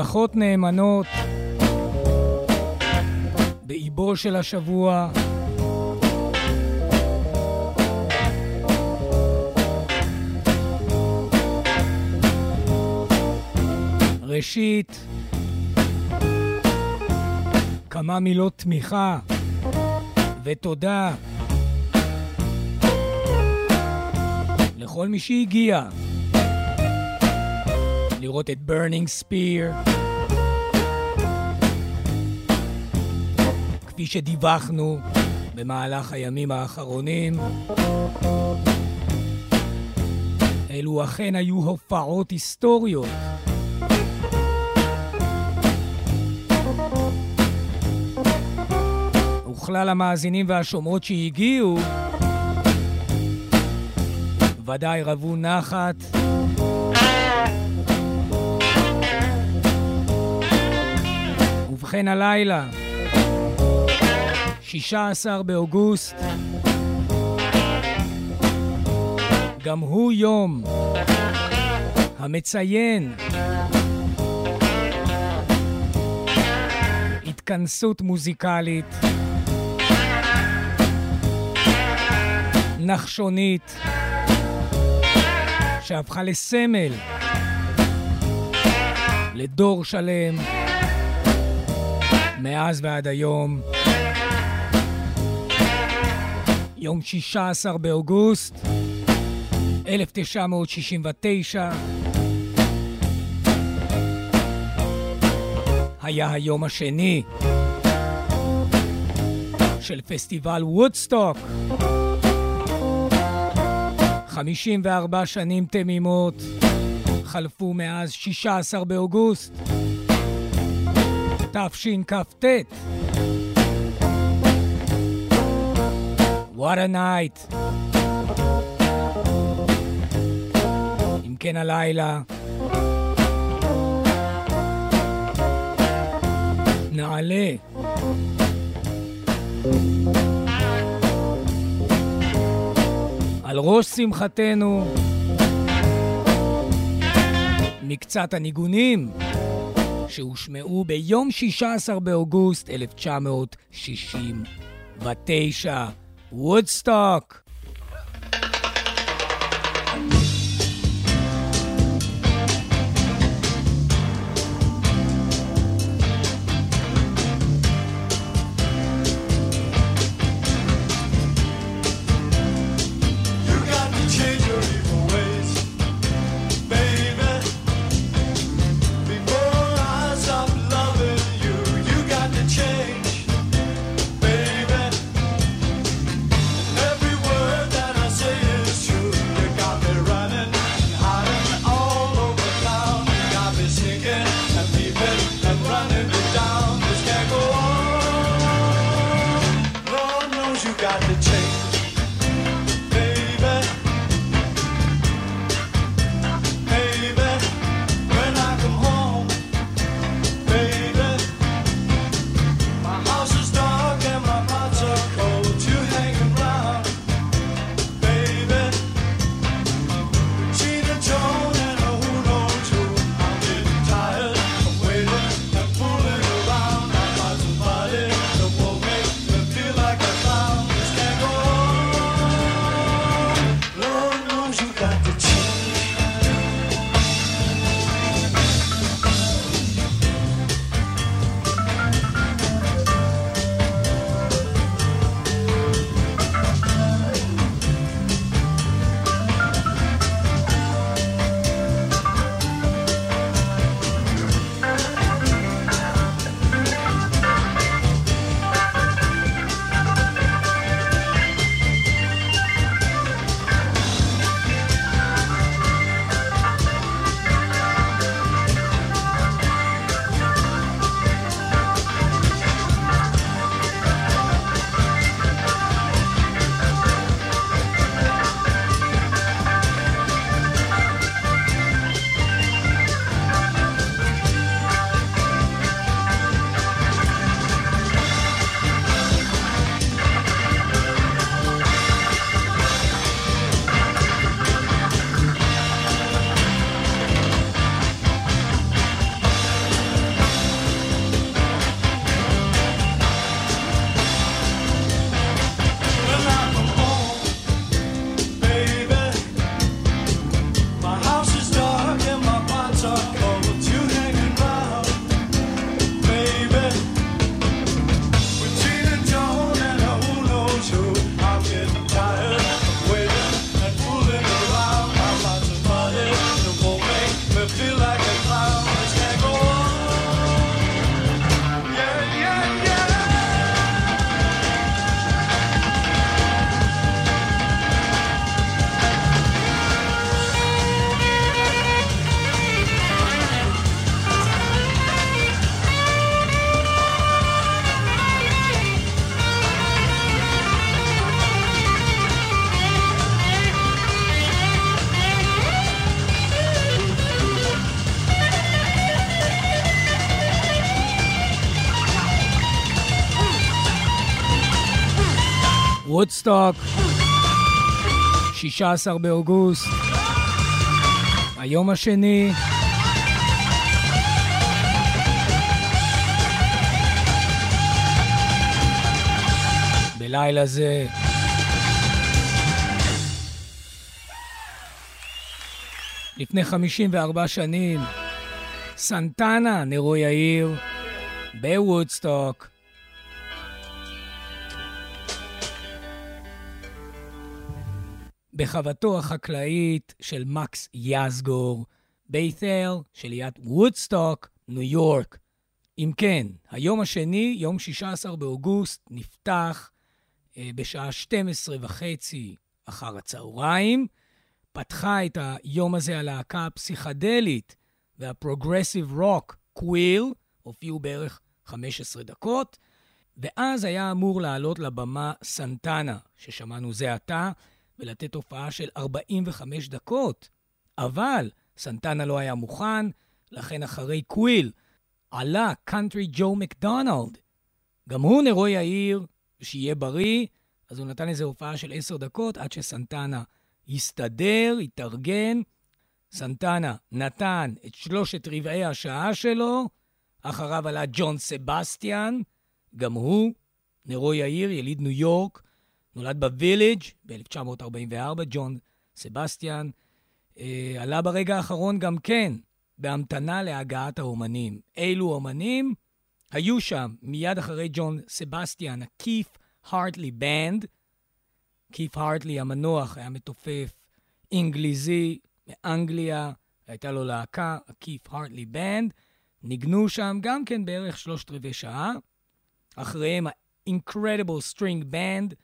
ברכות נאמנות באיבו של השבוע. ראשית, כמה מילות תמיכה ותודה לכל מי שהגיע לראות את Burning Spear. כפי שדיווחנו במהלך הימים האחרונים, אלו אכן היו הופעות היסטוריות. וכלל המאזינים והשומעות שהגיעו ודאי רבו נחת. ובכן הלילה, 16 באוגוסט, גם הוא יום. המציין. התכנסות מוזיקלית. נחשונית. שהפכה לסמל. לדור שלם מאז ועד היום. יום 16 באוגוסט 1969 היה היום השני של פסטיבל וודסטוק. 54 שנים תמימות חלפו מאז 16 באוגוסט תשכ"ט. What a night. אם כן הלילה, נעלה. על ראש שמחתנו מקצת הניגונים שהושמעו ביום 16 באוגוסט 1969, וודסטוק. וודסטוק, 16 באוגוסט, היום השני. בלילה זה לפני 54 שנים, סנטנה, נרו יאיר, בוודסטוק. בחוותו החקלאית של מקס יזגור, ביית'ל שליד וודסטוק, ניו יורק. אם כן, היום השני, יום 16 באוגוסט, נפתח אה, בשעה 12 וחצי אחר הצהריים. פתחה את היום הזה הלהקה הפסיכדלית והפרוגרסיב רוק, קוויל, הופיעו בערך 15 דקות, ואז היה אמור לעלות לבמה סנטנה, ששמענו זה עתה, ולתת הופעה של 45 דקות. אבל סנטנה לא היה מוכן, לכן אחרי קוויל עלה קאנטרי ג'ו מקדונלד. גם הוא נרו יאיר, שיהיה בריא, אז הוא נתן איזו הופעה של 10 דקות עד שסנטנה הסתדר, התארגן. סנטנה נתן את שלושת רבעי השעה שלו, אחריו עלה ג'ון סבסטיאן, גם הוא, נרו יאיר, יליד ניו יורק, נולד בוויליג' ב-1944, ג'ון סבסטיאן. אה, עלה ברגע האחרון גם כן, בהמתנה להגעת האומנים. אילו אומנים? היו שם, מיד אחרי ג'ון סבסטיאן, ה-Keef הרטלי בנד, כיף הרטלי המנוח היה מתופף אנגליזי מאנגליה, הייתה לו להקה, הכיף הרטלי בנד. ניגנו שם גם כן בערך שלושת רבעי שעה. אחריהם ה-Incredible String Band,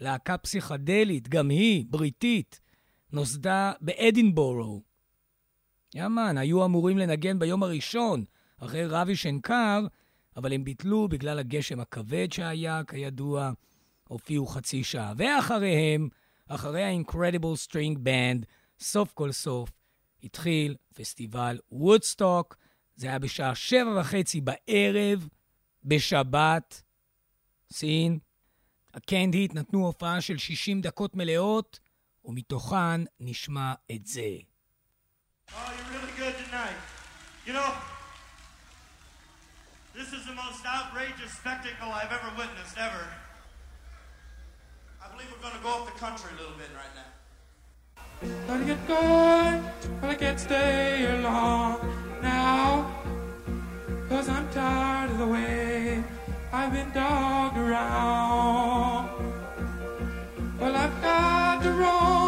להקה פסיכדלית, גם היא, בריטית, נוסדה באדינבורו. יאמן, היו אמורים לנגן ביום הראשון, אחרי רבי שנקר, אבל הם ביטלו בגלל הגשם הכבד שהיה, כידוע. הופיעו חצי שעה. ואחריהם, אחרי ה-Incredible String Band, סוף כל סוף, התחיל פסטיבל וודסטוק. זה היה בשעה שבע וחצי בערב, בשבת. סין. הקנד היט נתנו הופעה של 60 דקות מלאות, ומתוכן נשמע את זה. Oh, This is the most outrageous spectacle I've ever witnessed, ever. I believe we're going to go off the country a little bit right now. Gotta get going, but I can't stay long now. Cause I'm tired of the way I've been dogged around. Well, I've got to roam,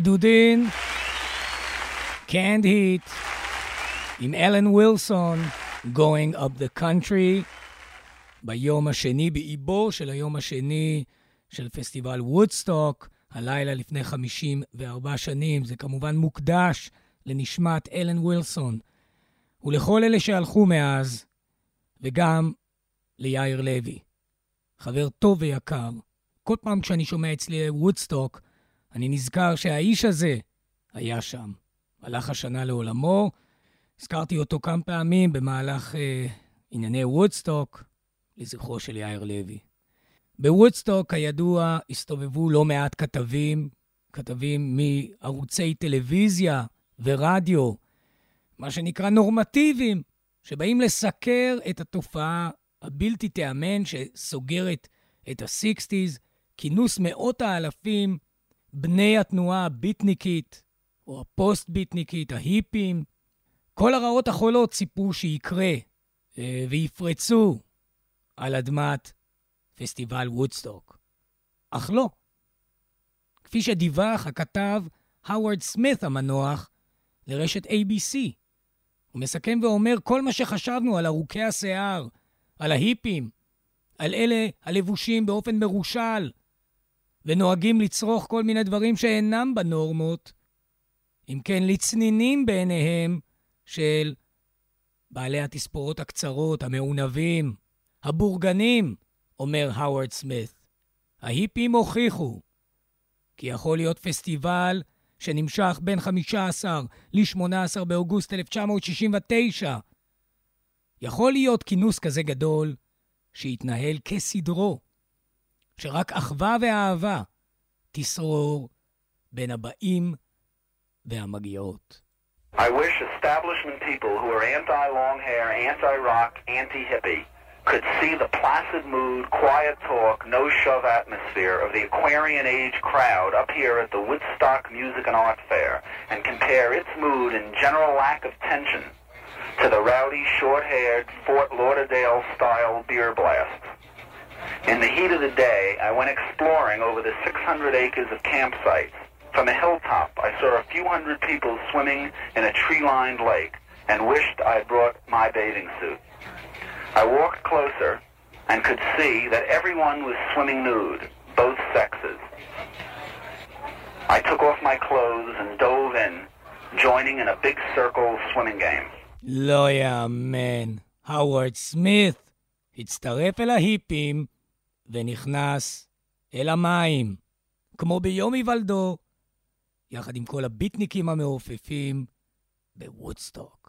חידודין, Can't Heat, עם אלן ווילסון, Going Up the Country, ביום השני, באיבו של היום השני של פסטיבל וודסטוק, הלילה לפני 54 שנים. זה כמובן מוקדש לנשמת אלן ווילסון, ולכל אלה שהלכו מאז, וגם ליאיר לוי, חבר טוב ויקר. כל פעם כשאני שומע אצלי וודסטוק, אני נזכר שהאיש הזה היה שם. הלך השנה לעולמו, הזכרתי אותו כמה פעמים במהלך אה, ענייני וודסטוק, לזכרו של יאיר לוי. בוודסטוק, כידוע, הסתובבו לא מעט כתבים, כתבים מערוצי טלוויזיה ורדיו, מה שנקרא נורמטיביים, שבאים לסקר את התופעה הבלתי תיאמן שסוגרת את ה-60's, כינוס מאות האלפים בני התנועה הביטניקית, או הפוסט-ביטניקית, ההיפים, כל הרעות החולות ציפו שיקרה אה, ויפרצו על אדמת פסטיבל וודסטוק. אך לא. כפי שדיווח הכתב האוורד סמית המנוח לרשת ABC. הוא מסכם ואומר, כל מה שחשבנו על ארוכי השיער, על ההיפים, על אלה הלבושים באופן מרושל, ונוהגים לצרוך כל מיני דברים שאינם בנורמות, אם כן לצנינים בעיניהם של בעלי התספורות הקצרות, המעונבים, הבורגנים, אומר האוורד סמית. ההיפים הוכיחו כי יכול להיות פסטיבל שנמשך בין 15 ל-18 באוגוסט 1969. יכול להיות כינוס כזה גדול שיתנהל כסדרו. שרק אחווה ואהבה תשרור בין הבאים והמגיעות. I wish establishment people who are anti-long hair, anti-rock, anti-hippie could see the placid mood, quiet talk, no-shove atmosphere of the Aquarian Age crowd up here at the Woodstock Music and Art Fair and compare its mood and general lack of tension to the rowdy, short-haired Fort Lauderdale-style beer blast. In the heat of the day, I went exploring over the 600 acres of campsites. From a hilltop, I saw a few hundred people swimming in a tree-lined lake and wished I had brought my bathing suit. I walked closer and could see that everyone was swimming nude, both sexes. I took off my clothes and dove in, joining in a big circle swimming game. לא יאמן. האוורד סמית הצטרף אל ההיפים ונכנס אל המים, כמו ביום היוולדו, יחד עם כל הביטניקים המעופפים בוודסטוק.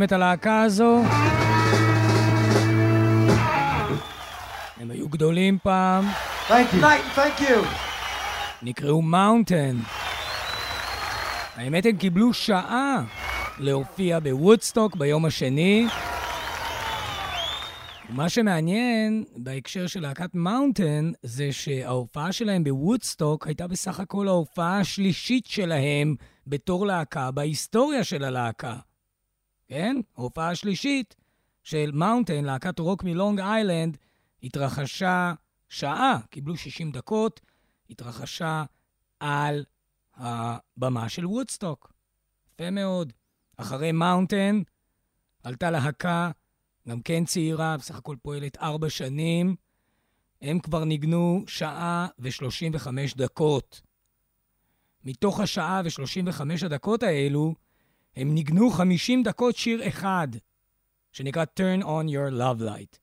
זוכרים את הלהקה הזו? הם היו גדולים פעם. נקראו מאונטן. האמת, הם קיבלו שעה להופיע בוודסטוק ביום השני. מה שמעניין בהקשר של להקת מאונטן, זה שההופעה שלהם בוודסטוק הייתה בסך הכל ההופעה השלישית שלהם בתור להקה בהיסטוריה של הלהקה. כן? ההופעה השלישית של מאונטן, להקת רוק מלונג איילנד, התרחשה שעה, קיבלו 60 דקות, התרחשה על הבמה של וודסטוק. יפה מאוד. אחרי מאונטן עלתה להקה, גם כן צעירה, בסך הכל פועלת ארבע שנים. הם כבר ניגנו שעה ו-35 דקות. מתוך השעה ו-35 הדקות האלו, הם ניגנו 50 דקות שיר אחד, שנקרא Turn on your love light.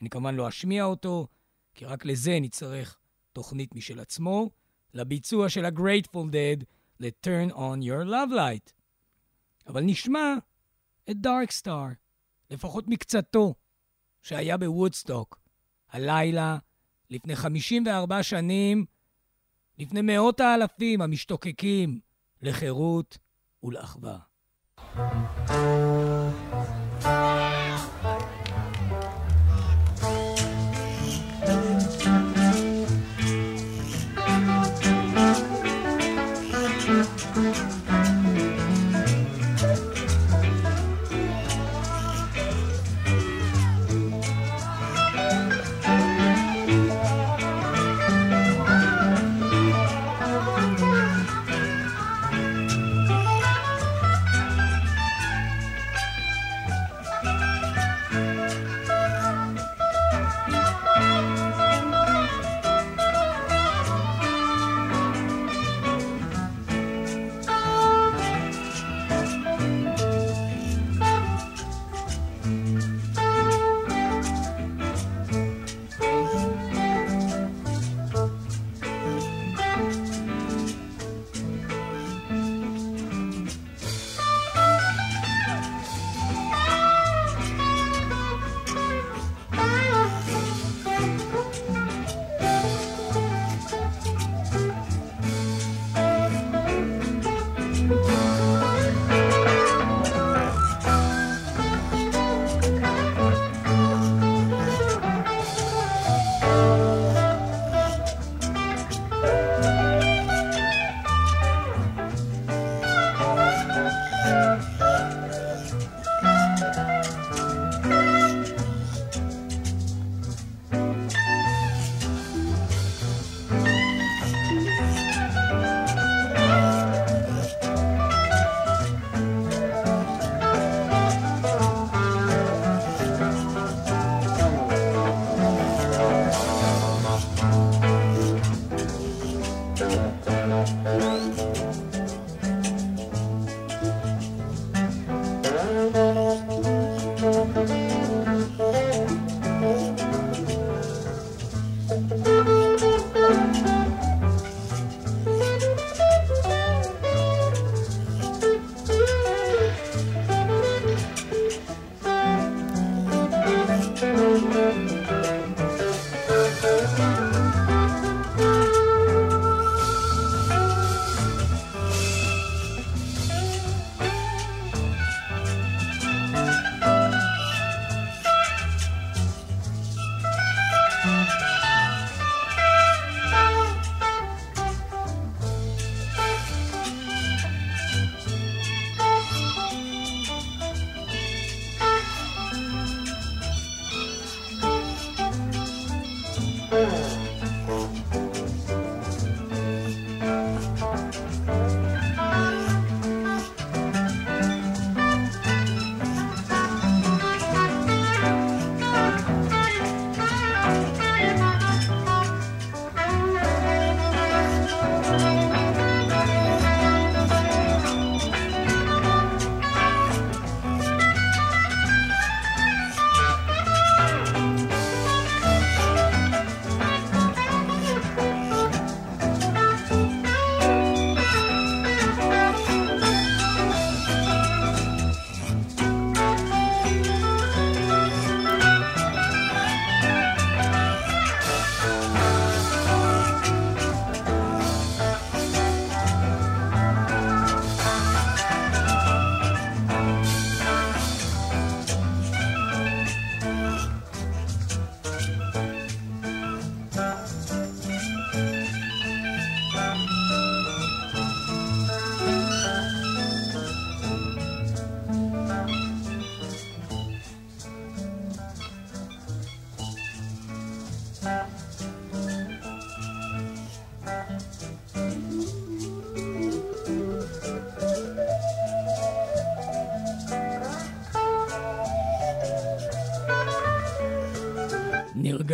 אני כמובן לא אשמיע אותו, כי רק לזה נצטרך תוכנית משל עצמו, לביצוע של ה-Grateful Dead ל-Turn on your love light. אבל נשמע את Dark Star, לפחות מקצתו, שהיה בוודסטוק, הלילה, לפני 54 שנים, לפני מאות האלפים המשתוקקים לחירות ולאחווה. Música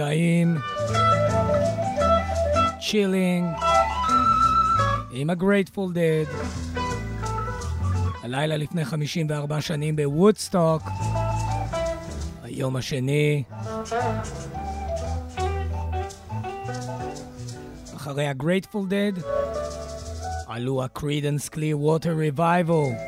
נרגעים. chilling. עם ה-Grateful Dead. הלילה לפני 54 שנים בוודסטוק. היום השני. אחרי ה-Grateful Dead עלו ה-Creedence Clearwater Revival.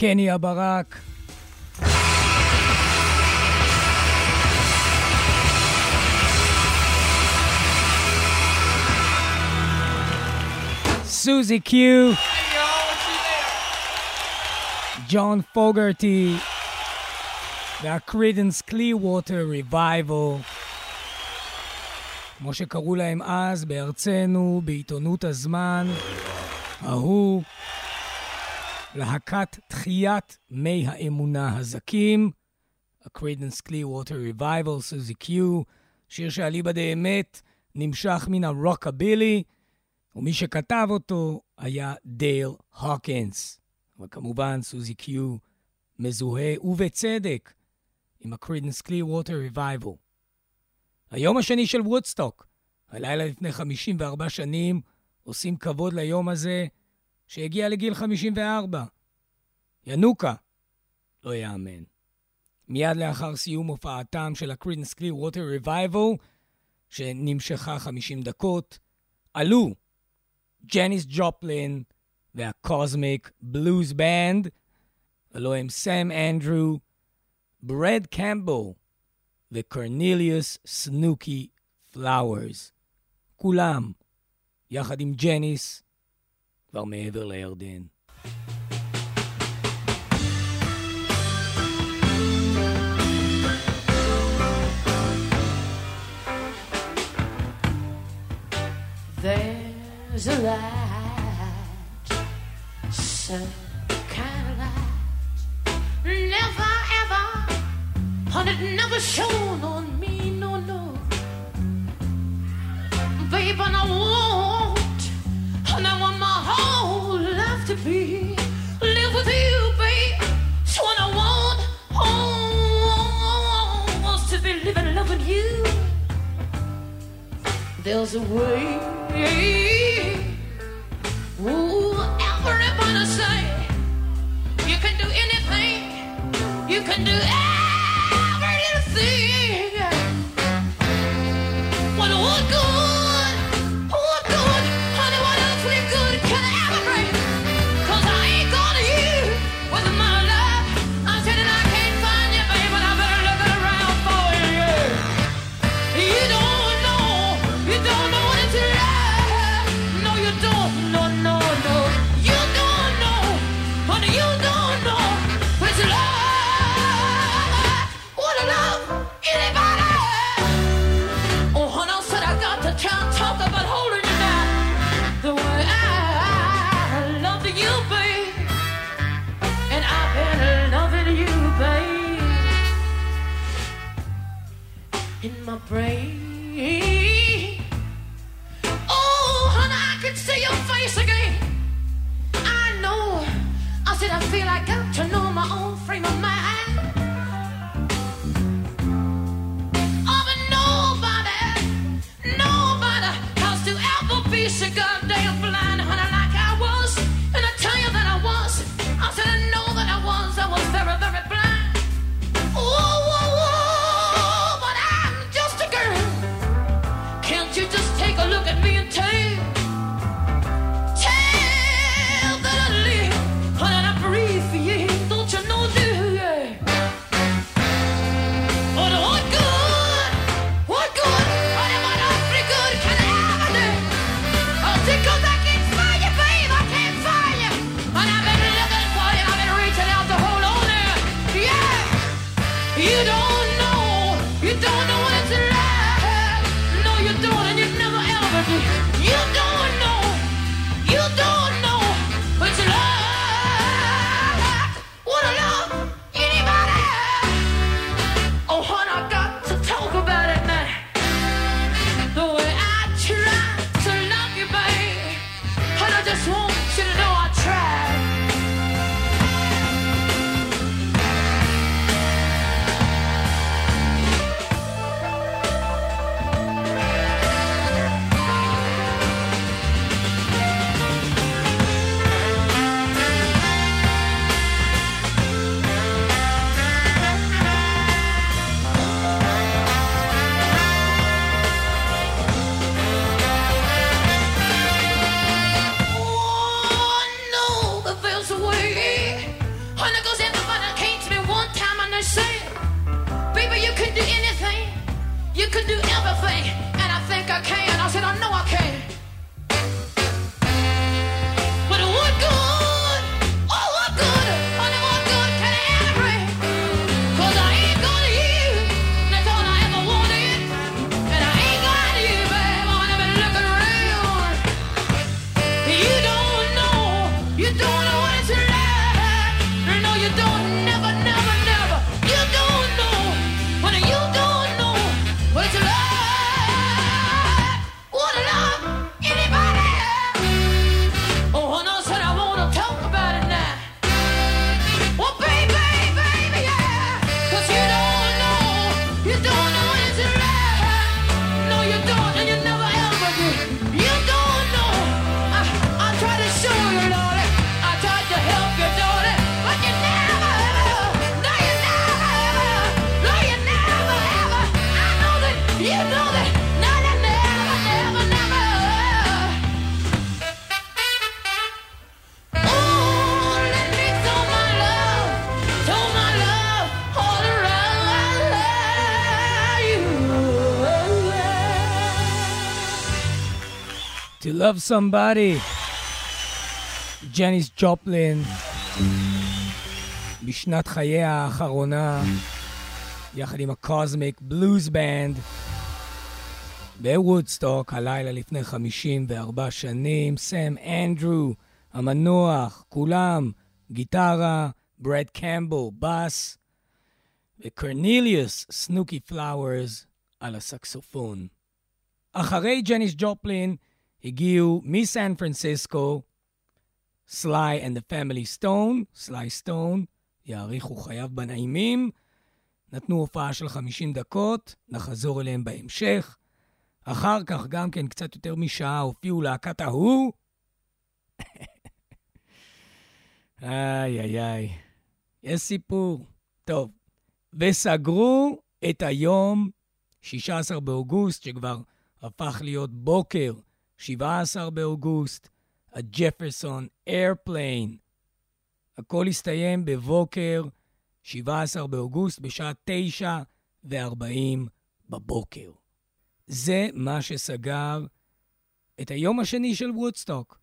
קני הברק. סוזי קיו. ג'ון פוגרטי. והקרידנס קלי ווטר ריבייבו. כמו שקראו להם אז בארצנו, בעיתונות הזמן, ההוא. להקת תחיית מי האמונה הזכים, ה-Creedence Clearwater Revival, Suzie Q, שיר שאליבא דה אמת נמשך מן הרוקבילי, ומי שכתב אותו היה דייל הוקינס. וכמובן, Suzie Q מזוהה, ובצדק, עם ה-Creedence Clearwater Revival. היום השני של וודסטוק, הלילה לפני 54 שנים, עושים כבוד ליום הזה, שהגיע לגיל 54. ינוקה. לא יאמן. מיד לאחר סיום הופעתם של ה-Creedence Clearwater Revival, שנמשכה 50 דקות, עלו ג'ניס ג'ופלין וה-Kozmic Blues Band, הלוא הם סאם אנדרו, ברד קמבל וקורניליוס סנוקי פלאוורס. כולם, יחד עם ג'ניס, כבר מעבר לירדן. There's a light, some kind of light, never ever, and it never shone on me, no, no, babe, and I won't. but you. There's a way. Ooh, everybody say you can do anything. You can do anything. afraid Somebody, ג'ניס ג'ופלין, בשנת חייה האחרונה, יחד עם ה-Kozmic Blues Band, בוודסטוק, הלילה לפני 54 שנים, סם אנדרו, המנוח, כולם, גיטרה, ברד קמבל, בס, וקורניליוס סנוקי פלאוורס על הסקסופון. אחרי ג'ניס ג'ופלין, הגיעו מסן פרנסיסקו, Sly and the Family Stone, סליי סטון, יאריכו חייו בנעימים, נתנו הופעה של 50 דקות, נחזור אליהם בהמשך. אחר כך, גם כן קצת יותר משעה, הופיעו להקת ההוא. איי, איי, איי. יש סיפור. טוב. וסגרו את היום, 16 באוגוסט, שכבר הפך להיות בוקר 17 באוגוסט, הג'פרסון איירפליין. הכל הסתיים בבוקר, 17 באוגוסט, בשעה 9:40 בבוקר. זה מה שסגר את היום השני של וודסטוק.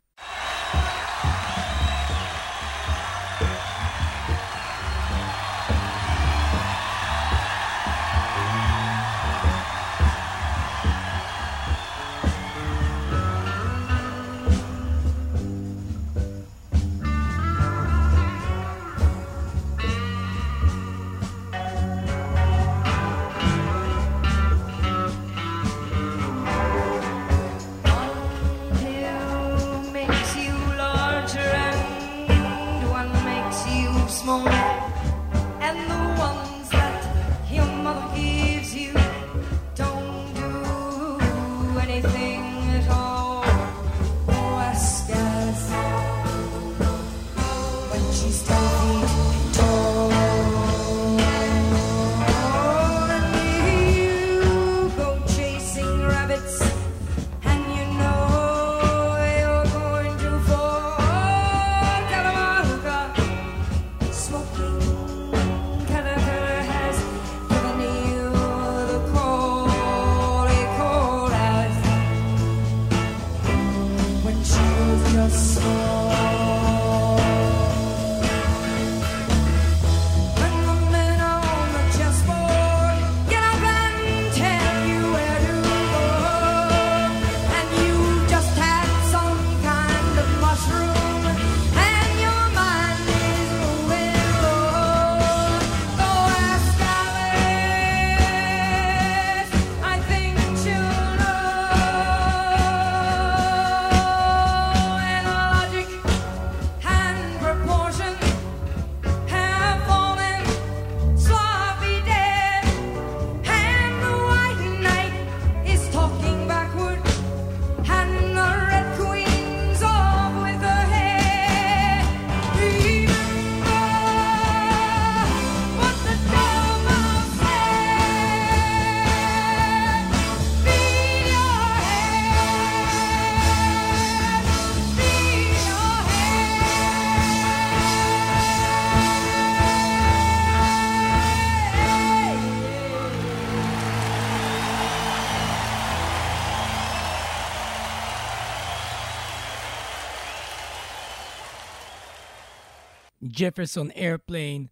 ג'פרסון איירפליין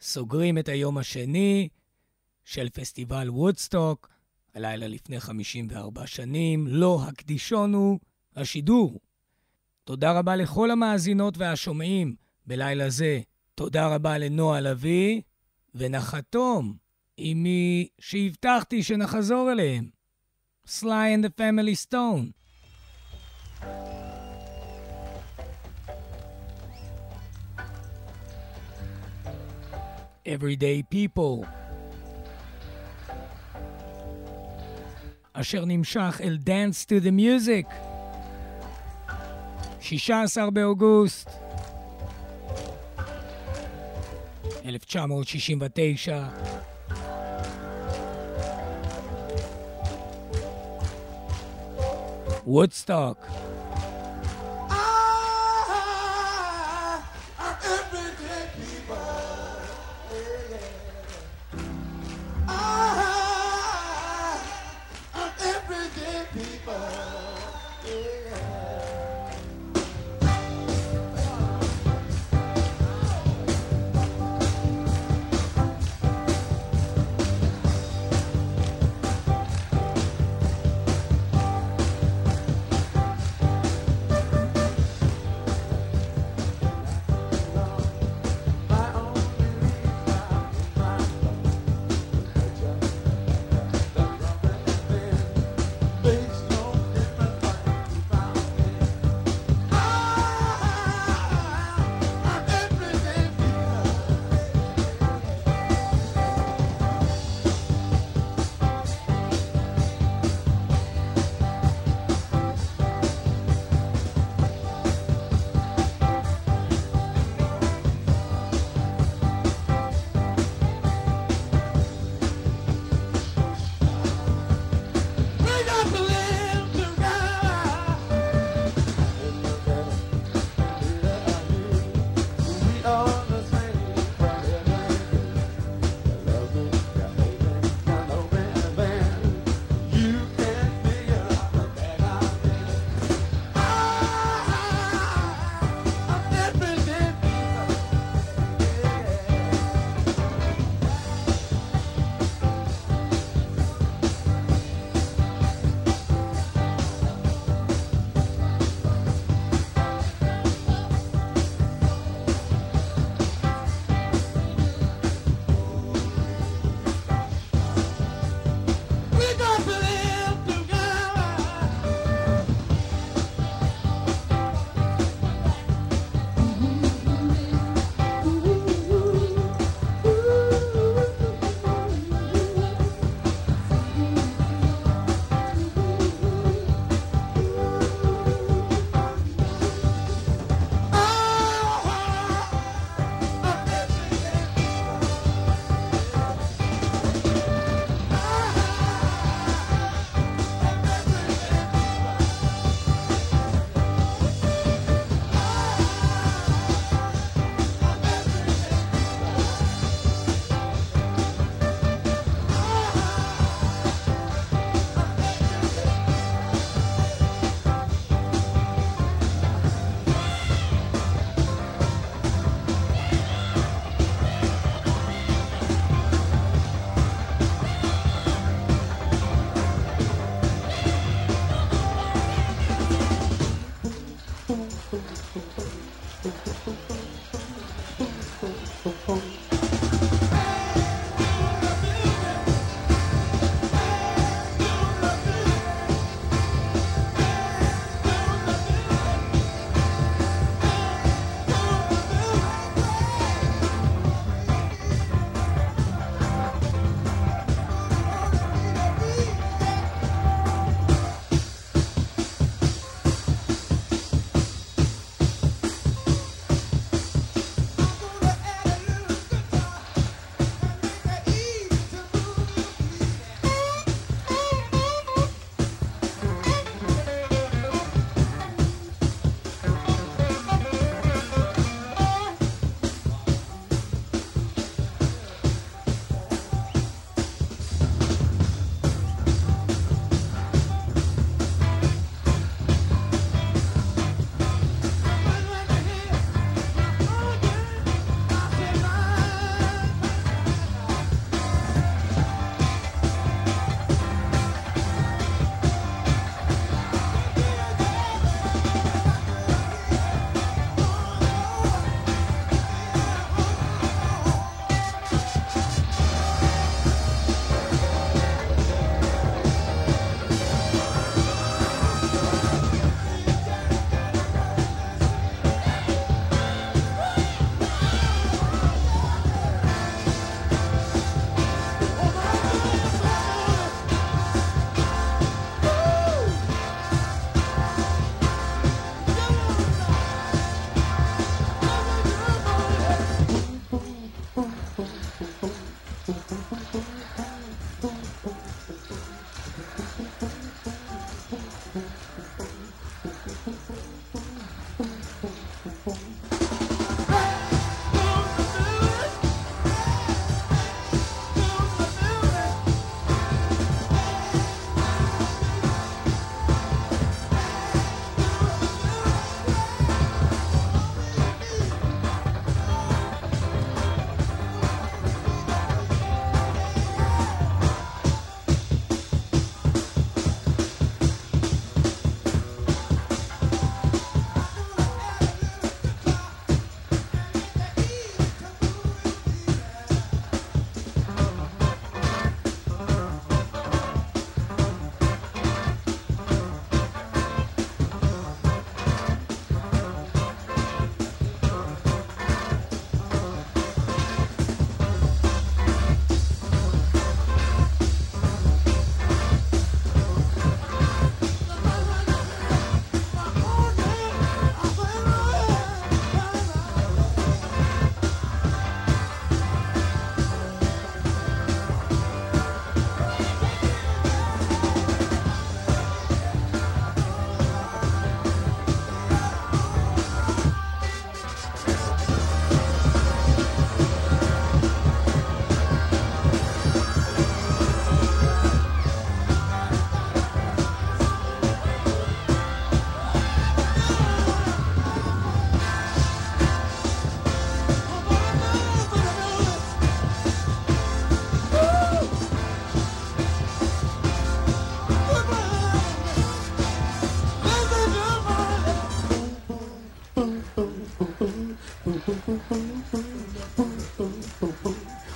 סוגרים את היום השני של פסטיבל וודסטוק, הלילה לפני 54 שנים, לא הקדישון הוא השידור. תודה רבה לכל המאזינות והשומעים בלילה זה. תודה רבה לנועה לביא, ונחתום עם מי שהבטחתי שנחזור אליהם. Sly and the Family Stone. Everyday People. אשר נמשך אל Dance to the Music. 16 באוגוסט 1969. וודסטוק.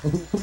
Thank you.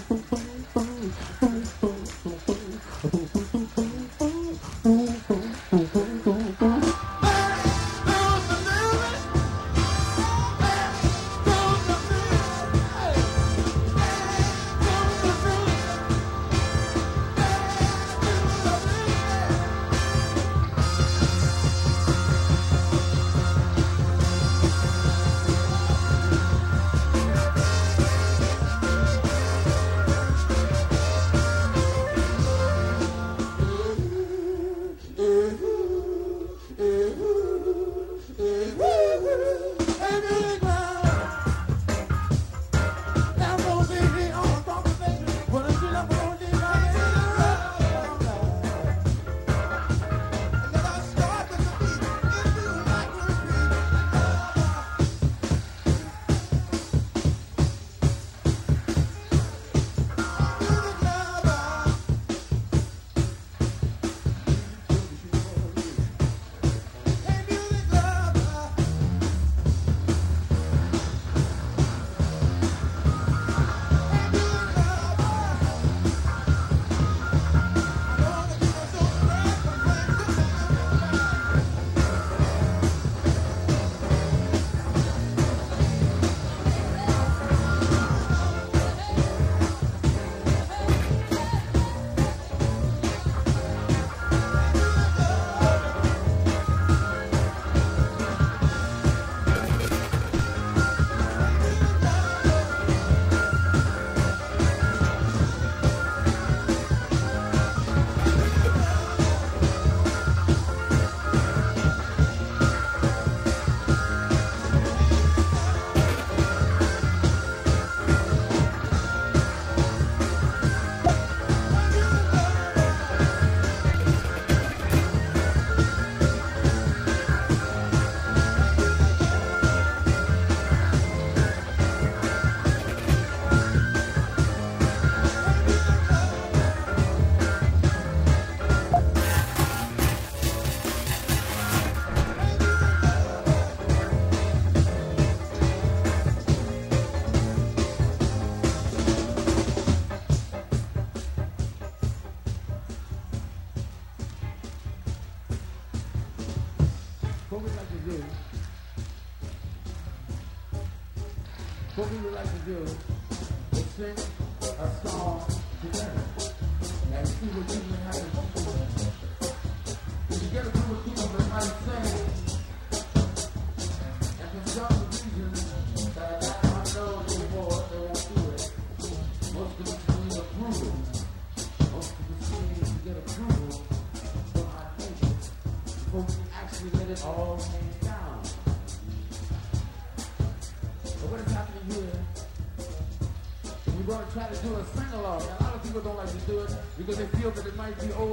Because they feel that it might be old